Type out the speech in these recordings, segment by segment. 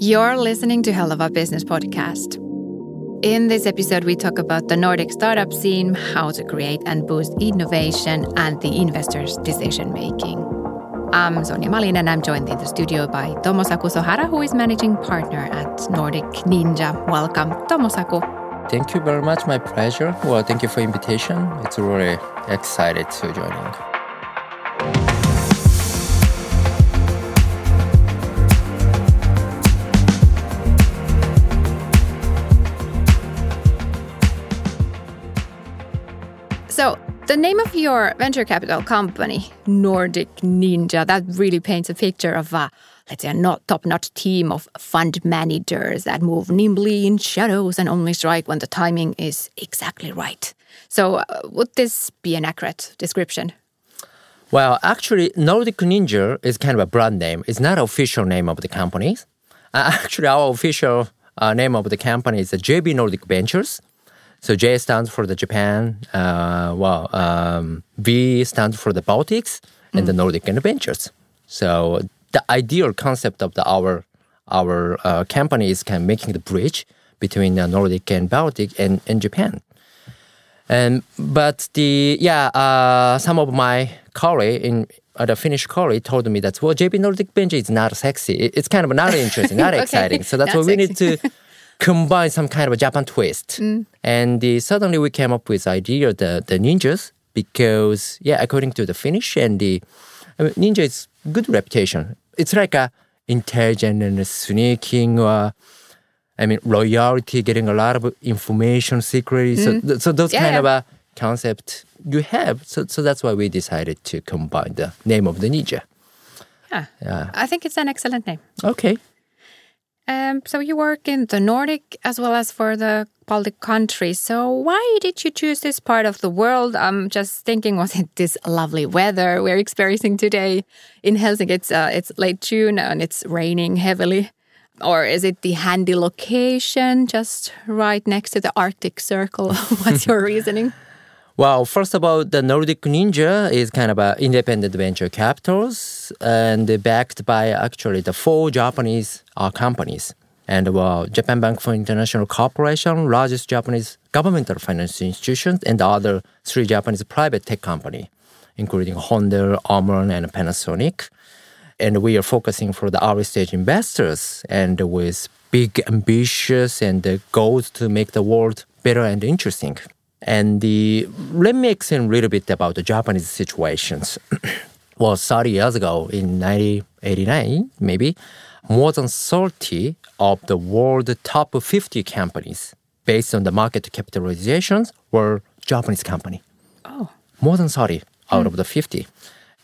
You're listening to Hell of a Business Podcast. In this episode, we talk about the Nordic startup scene, how to create and boost innovation, and the investors' decision making. I'm Sonja Malin, and I'm joined in the studio by Tomosaku Sohara, who is managing partner at Nordic Ninja. Welcome, Tomosaku. Thank you very much. My pleasure. Well, thank you for invitation. It's really excited to joining. So, the name of your venture capital company, Nordic Ninja, that really paints a picture of a, let's say, a not top-notch team of fund managers that move nimbly in shadows and only strike when the timing is exactly right. So, uh, would this be an accurate description? Well, actually, Nordic Ninja is kind of a brand name. It's not official name of the company. Uh, actually, our official uh, name of the company is JB Nordic Ventures. So J stands for the Japan, uh, well, um, V stands for the Baltics, and mm. the Nordic Adventures. So the ideal concept of the our our uh, company is kind of making the bridge between the Nordic and Baltic and, and Japan. And but the yeah, uh, some of my colleague in uh, the Finnish colleague told me that well, JB Nordic Venture is not sexy. It's kind of not interesting, not okay. exciting. So that's why we need to combine some kind of a Japan twist. Mm. And the, suddenly we came up with idea the the ninjas because yeah, according to the Finnish and the I mean, ninja is good reputation. It's like a intelligent and sneaking or I mean loyalty, getting a lot of information secretly. Mm. So so those yeah, kind of a concept you have. So so that's why we decided to combine the name of the ninja. Yeah. yeah. I think it's an excellent name. Okay. Um, so you work in the Nordic as well as for the Baltic countries. So why did you choose this part of the world? I'm just thinking, was it this lovely weather we're experiencing today in Helsinki? It's uh, it's late June and it's raining heavily, or is it the handy location just right next to the Arctic Circle? What's your reasoning? Well, first of all, the Nordic Ninja is kind of an independent venture capitals and backed by actually the four Japanese uh, companies. And well, Japan Bank for International Cooperation, largest Japanese governmental financial institutions, and the other three Japanese private tech company, including Honda, Omron, and Panasonic. And we are focusing for the early stage investors and with big ambitious and goals to make the world better and interesting. And the, let me explain a little bit about the Japanese situations. well, 30 years ago in 1989, maybe, more than 30 of the world top 50 companies based on the market capitalizations were Japanese company. Oh. More than 30 out of hmm. the 50.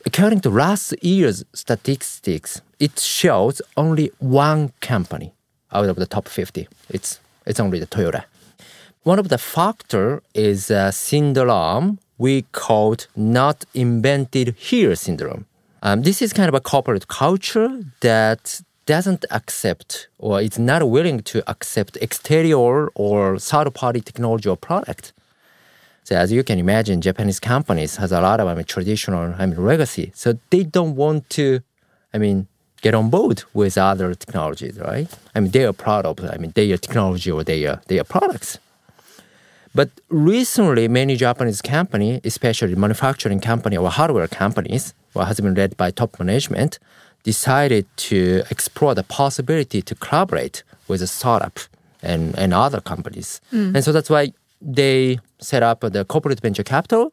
According to last year's statistics, it shows only one company out of the top 50. It's, it's only the Toyota. One of the factor is uh, a syndrome we called not invented here syndrome. Um, this is kind of a corporate culture that doesn't accept or is not willing to accept exterior or third-party technology or product. So as you can imagine, Japanese companies has a lot of I mean, traditional I mean legacy. So they don't want to, I mean, get on board with other technologies, right? I mean, they are proud of I mean their technology or their their products. But recently, many Japanese companies, especially manufacturing company or hardware companies, what has been led by top management, decided to explore the possibility to collaborate with a startup and, and other companies. Mm. And so that's why they set up the corporate venture capital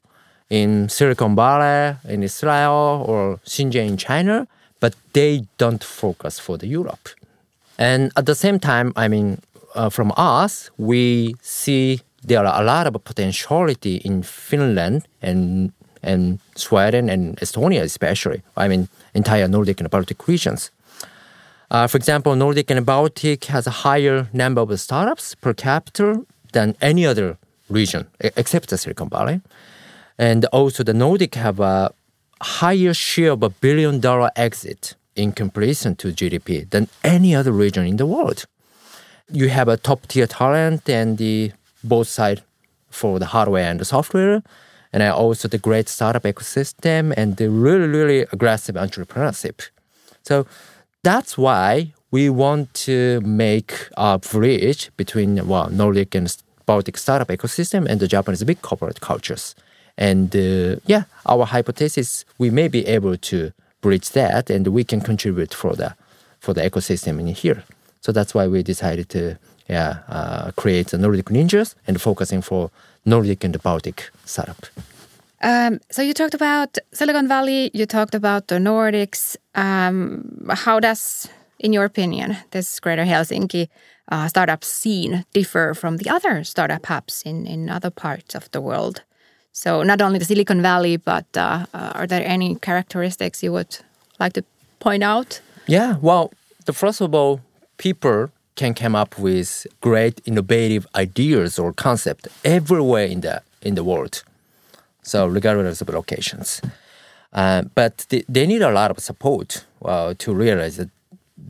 in Silicon Valley, in Israel, or Shenzhen in China, but they don't focus for the Europe. And at the same time, I mean, uh, from us, we see there are a lot of potentiality in Finland and and Sweden and Estonia especially. I mean, entire Nordic and Baltic regions. Uh, for example, Nordic and Baltic has a higher number of startups per capita than any other region except the Silicon Valley. And also the Nordic have a higher share of a billion dollar exit in comparison to GDP than any other region in the world. You have a top tier talent and the both sides for the hardware and the software, and also the great startup ecosystem and the really, really aggressive entrepreneurship. So that's why we want to make a bridge between well, Nordic and Baltic startup ecosystem and the Japanese big corporate cultures. And uh, yeah, our hypothesis we may be able to bridge that, and we can contribute for the for the ecosystem in here. So that's why we decided to yeah uh, create the Nordic Ninjas and focusing for Nordic and Baltic startup. Um, so you talked about Silicon Valley. You talked about the Nordics. Um, how does, in your opinion, this Greater Helsinki uh, startup scene differ from the other startup hubs in in other parts of the world? So not only the Silicon Valley, but uh, uh, are there any characteristics you would like to point out? Yeah, well, the first of all, people can come up with great innovative ideas or concept everywhere in the in the world. So regardless of locations, uh, but they, they, need a lot of support uh, to realize the,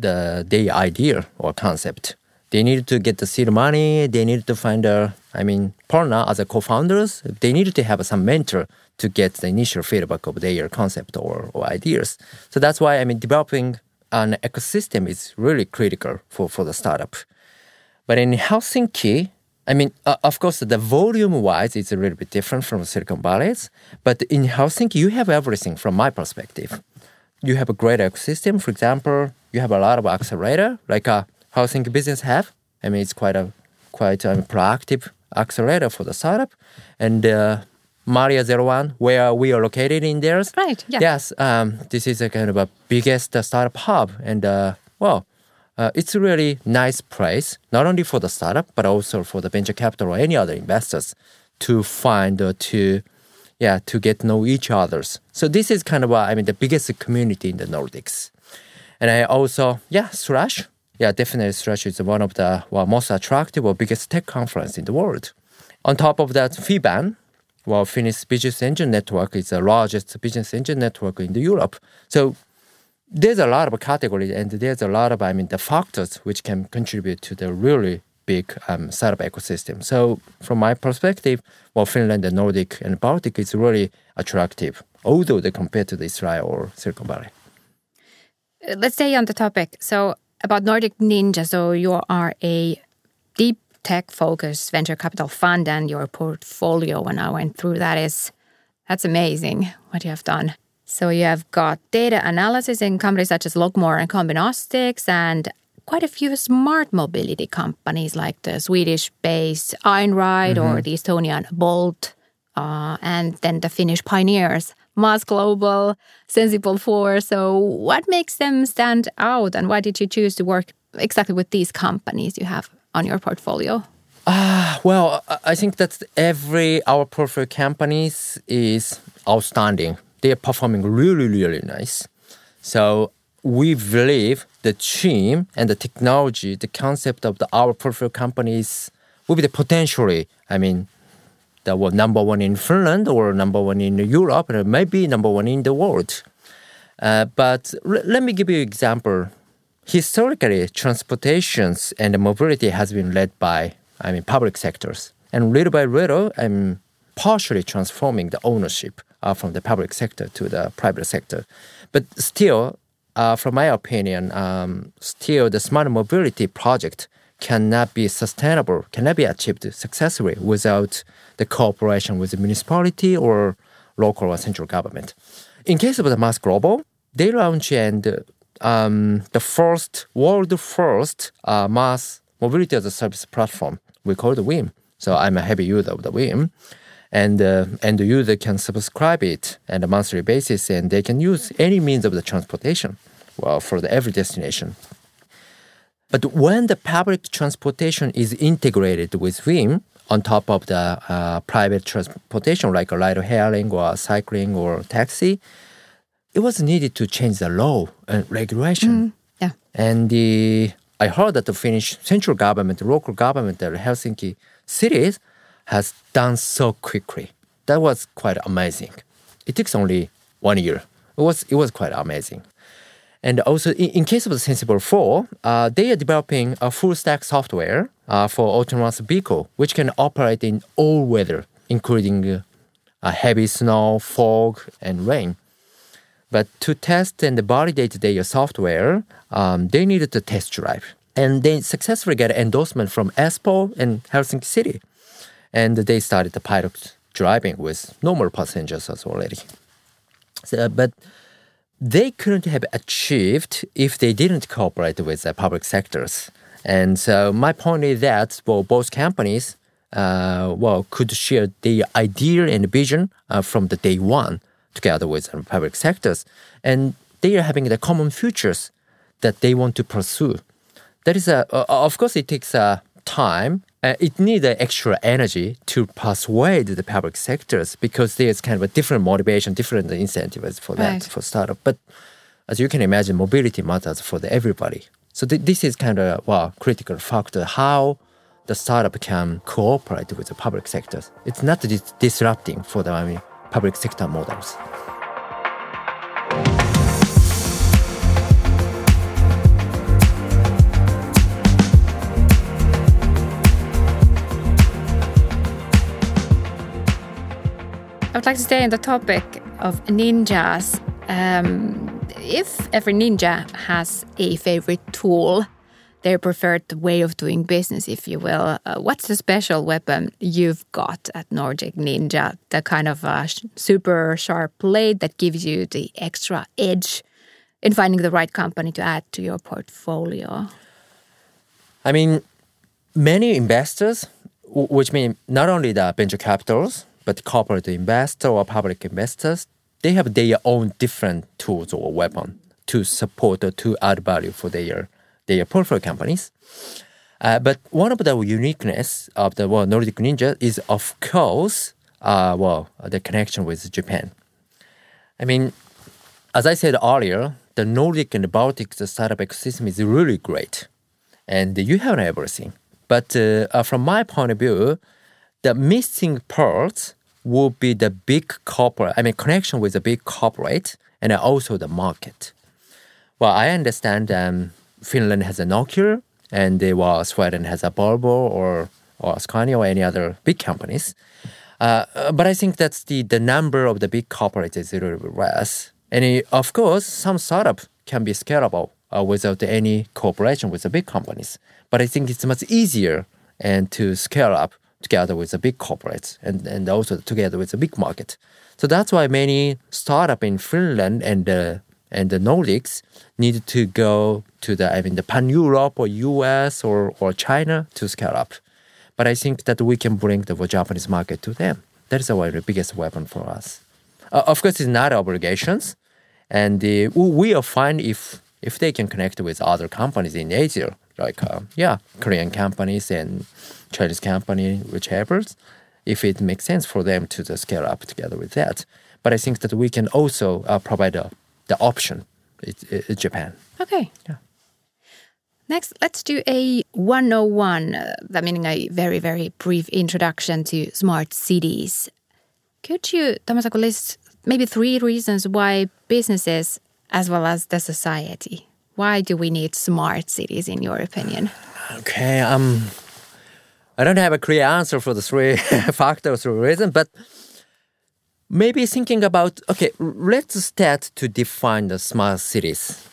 the their idea or concept. They need to get the seed money. They need to find a, I mean, partner as a co-founders. They need to have some mentor to get the initial feedback of their concept or, or ideas. So that's why I mean, developing an ecosystem is really critical for, for the startup. But in Helsinki, I mean, uh, of course, the volume wise, it's a little bit different from Silicon Valley. But in Helsinki, you have everything from my perspective. You have a great ecosystem. For example, you have a lot of accelerator, like a Helsinki Business Hub. I mean, it's quite a quite a proactive accelerator for the startup. And uh, Maria Zero One, where we are located in there. Right. Yeah. Yes. Um, this is a kind of a biggest startup hub, and uh, well, uh, it's a really nice place, not only for the startup but also for the venture capital or any other investors to find uh, to, yeah, to get to know each others. So this is kind of, uh, I mean, the biggest community in the Nordics, and I also, yeah, Slush. Yeah, definitely Slush is one of the well, most attractive or biggest tech conference in the world. On top of that, FIBAN, well, Finnish Business Angel Network is the largest business angel network in Europe. So there's a lot of categories and there's a lot of, I mean, the factors which can contribute to the really big um, startup ecosystem. So from my perspective, well, Finland and Nordic and Baltic is really attractive, although they compare to the Israel or Silicon Valley. Let's stay on the topic. So about Nordic Ninja, so you are a deep tech focused venture capital fund and your portfolio when I went through that is that's amazing what you have done. So you have got data analysis in companies such as Logmore and Combinostics and quite a few smart mobility companies like the Swedish based Einride mm-hmm. or the Estonian Bolt uh, and then the Finnish pioneers MaaS Global, Sensible 4. So what makes them stand out and why did you choose to work exactly with these companies you have on your portfolio? Uh, well, I think that every our portfolio companies is outstanding. They are performing really, really nice. So we believe the team and the technology, the concept of the our portfolio companies will be the potentially, I mean, the well, number one in Finland or number one in Europe, and maybe number one in the world. Uh, but l- let me give you an example Historically, transportations and mobility has been led by, I mean, public sectors. And little by little, I'm partially transforming the ownership uh, from the public sector to the private sector. But still, uh, from my opinion, um, still the smart mobility project cannot be sustainable, cannot be achieved successfully without the cooperation with the municipality or local or central government. In case of the MaaS Global, they launch and um, the first world first uh, MaaS mobility as a service platform. We call it Whim. So I'm a heavy user of the Whim. And uh, and the user can subscribe it on a monthly basis, and they can use any means of the transportation, well, for the every destination. But when the public transportation is integrated with Whim on top of the uh, private transportation, like a ride hailing or cycling or taxi, it was needed to change the law and regulation. Mm, yeah. And the, I heard that the Finnish central government, the local government, the Helsinki cities has done so quickly. That was quite amazing. It takes only one year. It was it was quite amazing. And also, in, in case of the Sensible 4, uh, they are developing a full stack software uh, for autonomous vehicle, which can operate in all weather, including uh, heavy snow, fog, and rain. But to test and validate their software, um, they needed to test drive. And they successfully get endorsement from Espoo and Helsinki City. And they started the pilot driving with normal passengers as already. So, but they couldn't have achieved if they didn't cooperate with the public sectors. And so my point is that well, both companies uh, well could share their idea and vision uh, from the day one together with the public sectors, and they are having the common futures that they want to pursue. That is a uh, of course it takes a uh, time. Uh, it needs extra energy to persuade the public sectors because there's kind of a different motivation, different incentives for that right. for startup. But as you can imagine, mobility matters for the everybody. So th- this is kind of well critical factor how the startup can cooperate with the public sectors. It's not dis- disrupting for the I mean, public sector models. I would like to stay on the topic of ninjas. Um, if every ninja has a favorite tool, their preferred way of doing business, if you will, uh, what's the special weapon you've got at Nordic Ninja? The kind of uh, super sharp blade that gives you the extra edge in finding the right company to add to your portfolio? I mean, many investors, which mean not only the venture capitals, but corporate investors or public investors, they have their own different tools or weapon to support or to add value for their their portfolio companies. Uh, but one of the uniqueness of the well, Nordic Ninja is, of course, uh, well, the connection with Japan. I mean, as I said earlier, the Nordic and the Baltic startup ecosystem is really great, and you have everything. But uh, uh from my point of view, the missing part will be the big corporate, I mean, connection with the big corporate and also the market. Well, I understand um, Finland has a Nokia and well, Sweden has a Volvo or, or Scania or any other big companies. Uh, but I think that's the, the number of the big corporates is really less. And it, of course, some startup can be scalable uh, without any cooperation with the big companies. But I think it's much easier and to scale up together with the big corporates and, and also together with the big market. So that's why many startup in Finland and uh, and the Nordics need to go to the I mean the pan Europe or US or or China to scale up. But I think that we can bring the Japanese market to them. That is our biggest weapon for us. Uh, of course, it's not obligations, and uh, we are fine if if they can connect with other companies in Asia, like uh, yeah, Korean companies and Chinese company, whichever, if it makes sense for them to scale up together with that. But I think that we can also uh, provide a, the option in Japan. Okay. Yeah. Next, let's do a 101, uh, that meaning a very, very brief introduction to smart cities. Could you, Tomosaku, list maybe three reasons why businesses as well as the society, why do we need smart cities in your opinion? Okay, um, I don't have a clear answer for the three factors or reasons, but maybe thinking about okay, let's start to define the smart cities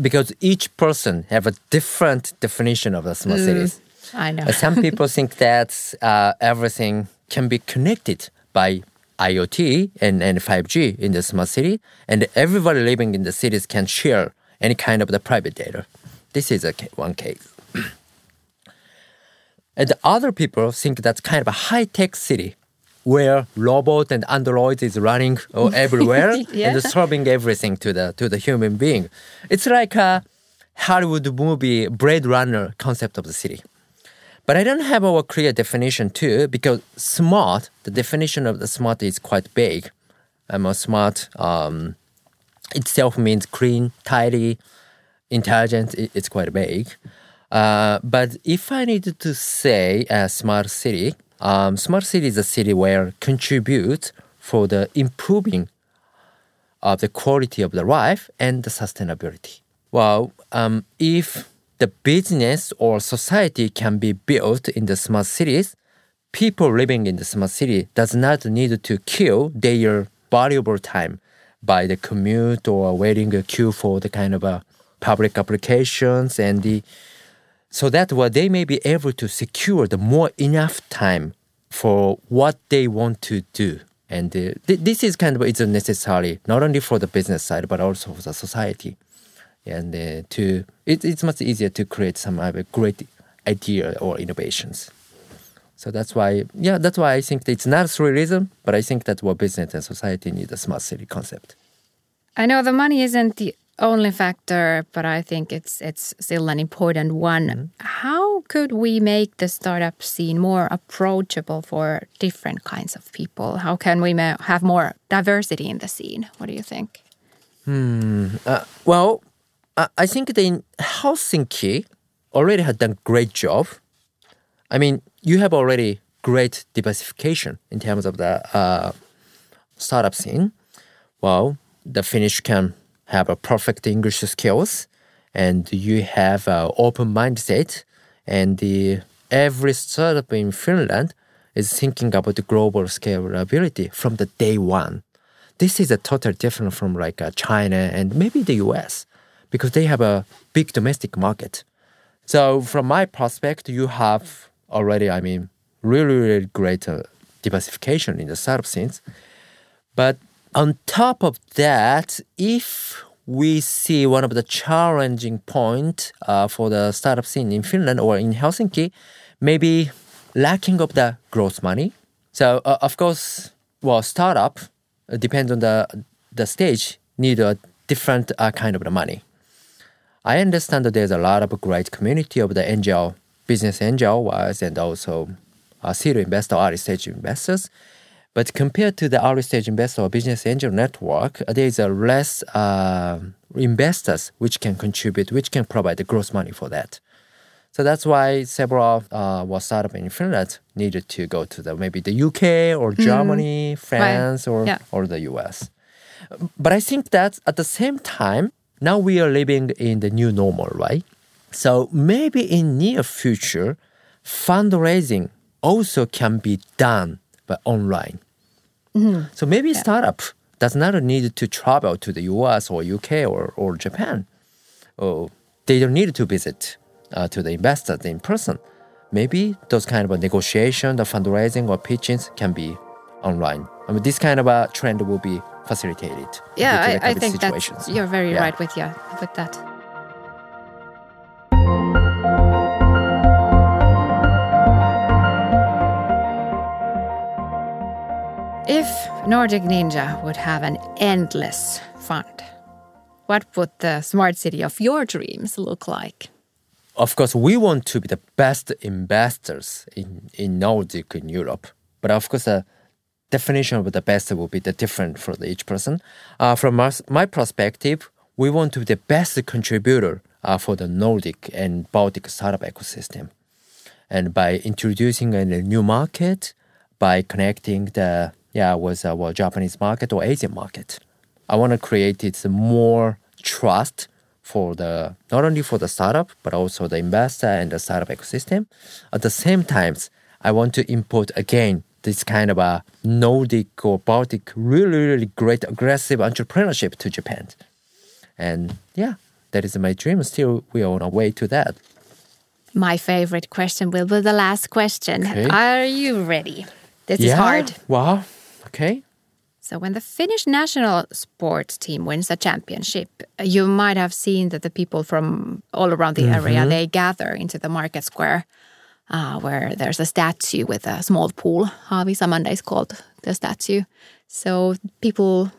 because each person have a different definition of the smart mm, cities. I know. Some people think that uh, everything can be connected by IoT and, and 5G in the smart city, and everybody living in the cities can share any kind of the private data. This is a one case. And other people think that's kind of a high tech city where robot and android is running uh, everywhere yeah. and serving everything to the to the human being. It's like a Hollywood movie Blade Runner concept of the city. But I don't have a clear definition too because smart, the definition of the smart is quite big. I'm a smart um, itself means clean, tidy, intelligent. It's quite big. Uh, but if I needed to say a smart city, um, smart city is a city where contribute for the improving of the quality of the life and the sustainability. Well, um, if the business or society can be built in the smart cities, people living in the smart city does not need to kill their valuable time by the commute or waiting a queue for the kind of uh, public applications and the so that what they may be able to secure the more enough time for what they want to do. And uh, th- this is kind of it's necessary not only for the business side but also for the society. And uh, to it, it's much easier to create some uh, great idea or innovations. So that's why yeah that's why i think it's not tourism but i think that what business and society need a smart city concept. I know the money isn't the only factor, but I think it's it's still an important one. How could we make the startup scene more approachable for different kinds of people? How can we ma- have more diversity in the scene? What do you think? Uh, well, I, think in Helsinki already had done great job. I mean, you have already great diversification in terms of the uh, startup scene. Well, the Finnish can have a perfect English skills, and you have an open mindset, and the every startup in Finland is thinking about the global scalability from the day one this is a total different from like uh, China and maybe the US because they have a big domestic market. So from my perspective, you have already, I mean, really, really great uh, diversification in the startup. But on top of that, if we see one of the challenging point uh, for the startup scene in Finland or in Helsinki, maybe lacking of the growth money. So uh, of course, well, startup uh, depends on the the stage need a different uh, kind of the money. I understand that there's a lot of great community of the angel business angel wise and also uh, serial investor early stage investors. But compared to the early stage investor or business angel network, there is a less uh, investors which can contribute, which can provide the growth money for that. So that's why several uh, was startup in Finland needed to go to the maybe the UK or Germany, France, or Yeah. or the US. But I think that at the same time, now we are living in the new normal, right? So maybe in near future, fundraising also can be done by online. So maybe startup does not need to travel to the US or UK or, or Japan. Oh, they don't need to visit uh, to the investors in person. Maybe those kind of a negotiation, the fundraising or pitchings can be online. I mean, this kind of a trend will be facilitated. Yeah, due to the I, I think that's you're very Yeah. right with you with that. Nordic Ninja would have an endless fund, what would the smart city of your dreams look like? Of course, we want to be the best investors in, in Nordic in Europe. But of course, the definition of the best will be the different for each person. Uh, from my perspective, we want to be the best contributor uh, for the Nordic and Baltic startup ecosystem. And by introducing a new market, by connecting the yeah with uh, our Japanese market or Asian market, I want to create it more trust for the not only for the startup but also the investor and the startup ecosystem. At the same times, I want to import again this kind of a Nordic or Baltic really really great aggressive entrepreneurship to Japan. And yeah, that is my dream. Still, we are on our way to that. My favorite question will be the last question. Okay. Are you ready? This is yeah. hard. Wow. Okay. So, when the Finnish national sports team wins a championship, you might have seen that the people from all around the area they gather into the market square, uh, where there's a statue with a small pool. Havis Amanda is called the statue. So people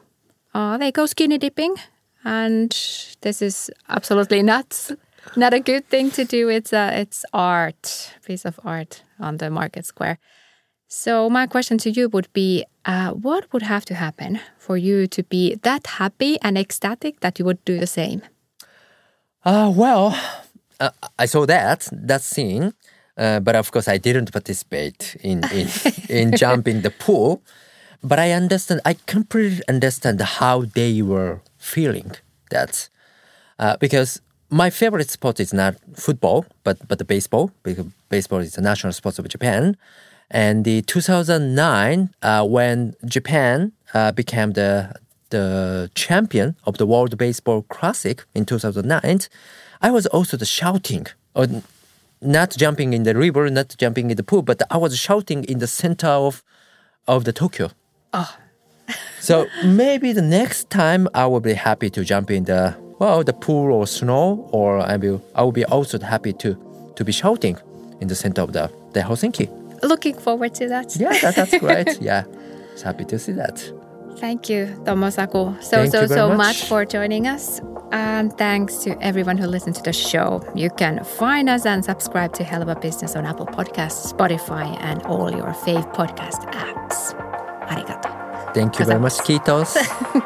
uh, they go skinny dipping, and this is absolutely not not a good thing to do. It's a it's art, piece of art on the market square. So my question to you would be, uh, what would have to happen for you to be that happy and ecstatic that you would do the same? Uh, well, uh, I saw that that scene, uh, but of course I didn't participate in in, in jumping the pool. But I understand. I completely understand how they were feeling that, uh, because my favorite sport is not football, but but the baseball because baseball is the national sport of Japan. And the 2009, uh, when Japan uh, became the the champion of the World Baseball Classic in 2009, I was also the shouting, or not jumping in the river, not jumping in the pool, but I was shouting in the center of of the Tokyo. Oh. so maybe the next time I will be happy to jump in the well the pool or snow, or I will I will be also happy to to be shouting in the center of the, the Helsinki. Looking forward to that. Yeah, that, that's great. yeah, it's happy to see that. Thank you, Tomo-Saku, so Thank so so much. much for joining us. And thanks to everyone who listened to the show. You can find us and subscribe to Hell of a Business on Apple Podcasts, Spotify, and all your fave podcast apps. Arigato. Thank you very much, Kitos.